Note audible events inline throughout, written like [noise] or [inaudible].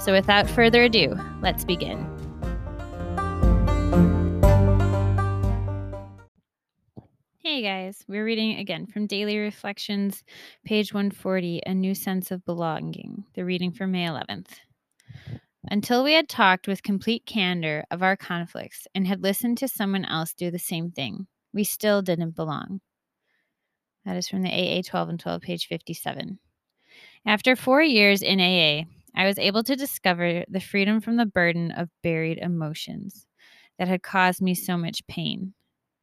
So without further ado, let's begin. Hey guys, we're reading again from Daily Reflections, page 140, A New Sense of Belonging, the reading for May 11th. Until we had talked with complete candor of our conflicts and had listened to someone else do the same thing, we still didn't belong. That is from the AA 12 and 12, page 57. After four years in AA, I was able to discover the freedom from the burden of buried emotions that had caused me so much pain.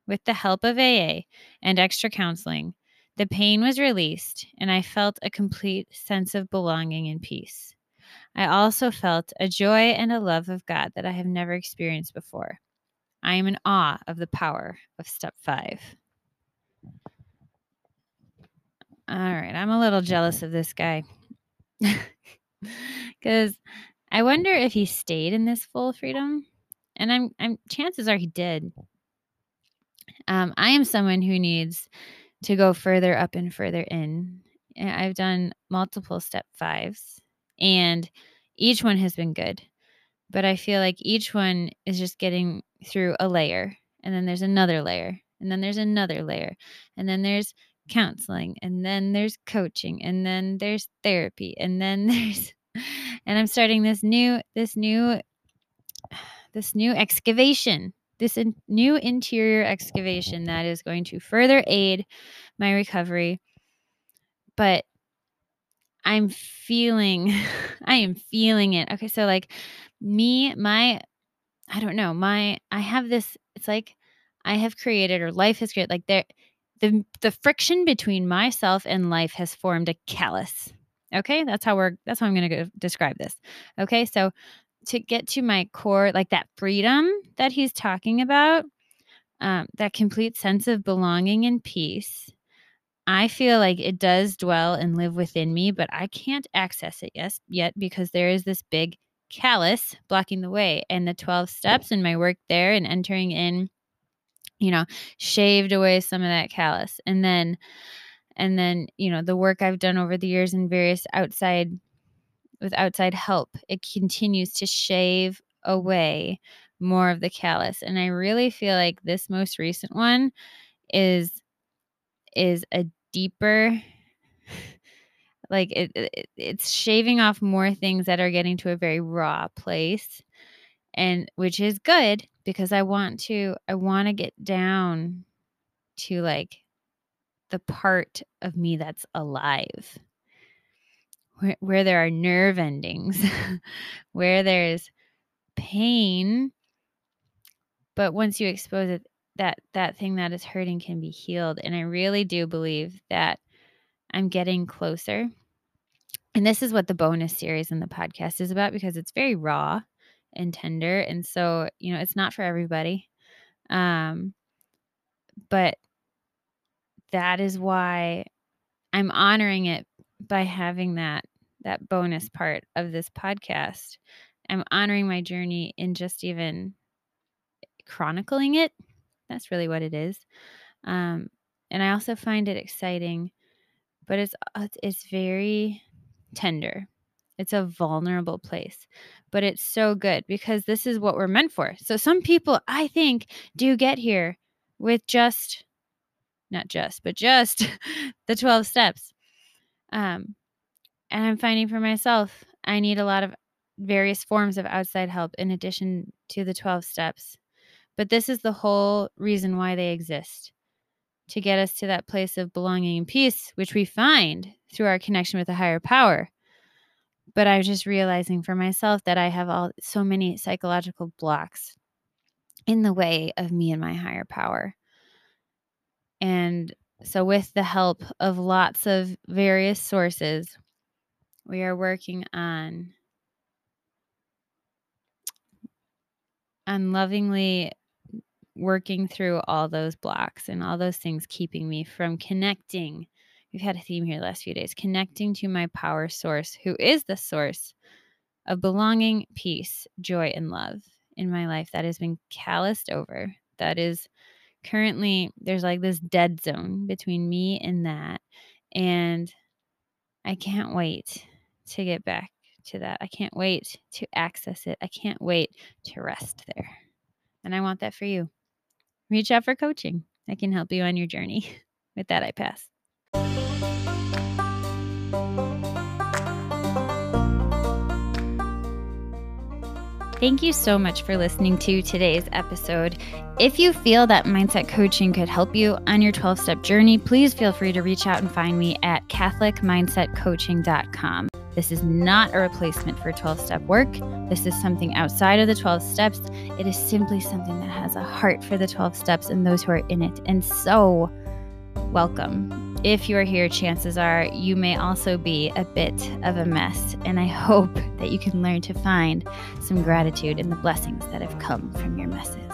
With the help of AA and extra counseling, the pain was released and I felt a complete sense of belonging and peace. I also felt a joy and a love of God that I have never experienced before. I am in awe of the power of step five. All right, I'm a little jealous of this guy. [laughs] Because I wonder if he stayed in this full freedom. And I'm I'm chances are he did. Um, I am someone who needs to go further up and further in. I've done multiple step fives, and each one has been good. But I feel like each one is just getting through a layer, and then there's another layer, and then there's another layer, and then there's counseling, and then there's coaching, and then there's therapy, and then [laughs] there's and I'm starting this new this new [sighs] this new excavation this in, new interior excavation that is going to further aid my recovery. But i'm feeling [laughs] i am feeling it. Okay so like me my i don't know my i have this it's like i have created or life has created like there the the friction between myself and life has formed a callus Okay, that's how we're that's how I'm going to describe this. Okay, so to get to my core, like that freedom that he's talking about, um, that complete sense of belonging and peace. I feel like it does dwell and live within me, but I can't access it yes yet because there is this big callus blocking the way. And the 12 steps and my work there and entering in, you know, shaved away some of that callus. And then and then you know the work i've done over the years in various outside with outside help it continues to shave away more of the callus. And i really feel like this most recent one is is a deeper like it, it, it's shaving off more things that are getting to a very raw place and which is good because i want to i want to get down to like the part of me that's alive, where, where there are nerve endings, [laughs] where there's pain. But once you expose it, that that thing that is hurting can be healed. And I really do believe that I'm getting closer. And this is what the bonus series in the podcast is about because it's very raw and tender. And so, you know, it's not for everybody. Um, but that is why I'm honoring it by having that that bonus part of this podcast. I'm honoring my journey in just even chronicling it. That's really what it is. Um, and I also find it exciting, but it's uh, it's very tender. It's a vulnerable place, but it's so good because this is what we're meant for. So some people I think do get here with just not just, but just [laughs] the 12 steps. Um, and I'm finding for myself, I need a lot of various forms of outside help in addition to the 12 steps. But this is the whole reason why they exist to get us to that place of belonging and peace, which we find through our connection with a higher power. But I'm just realizing for myself that I have all so many psychological blocks in the way of me and my higher power. And so, with the help of lots of various sources, we are working on on lovingly working through all those blocks and all those things keeping me from connecting. We've had a theme here the last few days connecting to my power source, who is the source of belonging, peace, joy, and love in my life that has been calloused over, that is currently there's like this dead zone between me and that. And I can't wait to get back to that. I can't wait to access it. I can't wait to rest there. And I want that for you. Reach out for coaching. I can help you on your journey. [laughs] With that, I pass. Thank you so much for listening to today's episode. If you feel that mindset coaching could help you on your 12 step journey, please feel free to reach out and find me at CatholicMindsetCoaching.com. This is not a replacement for 12 step work. This is something outside of the 12 steps. It is simply something that has a heart for the 12 steps and those who are in it. And so, welcome. If you are here, chances are you may also be a bit of a mess. And I [laughs] hope that you can learn to find some gratitude in the blessings that have come from your messes.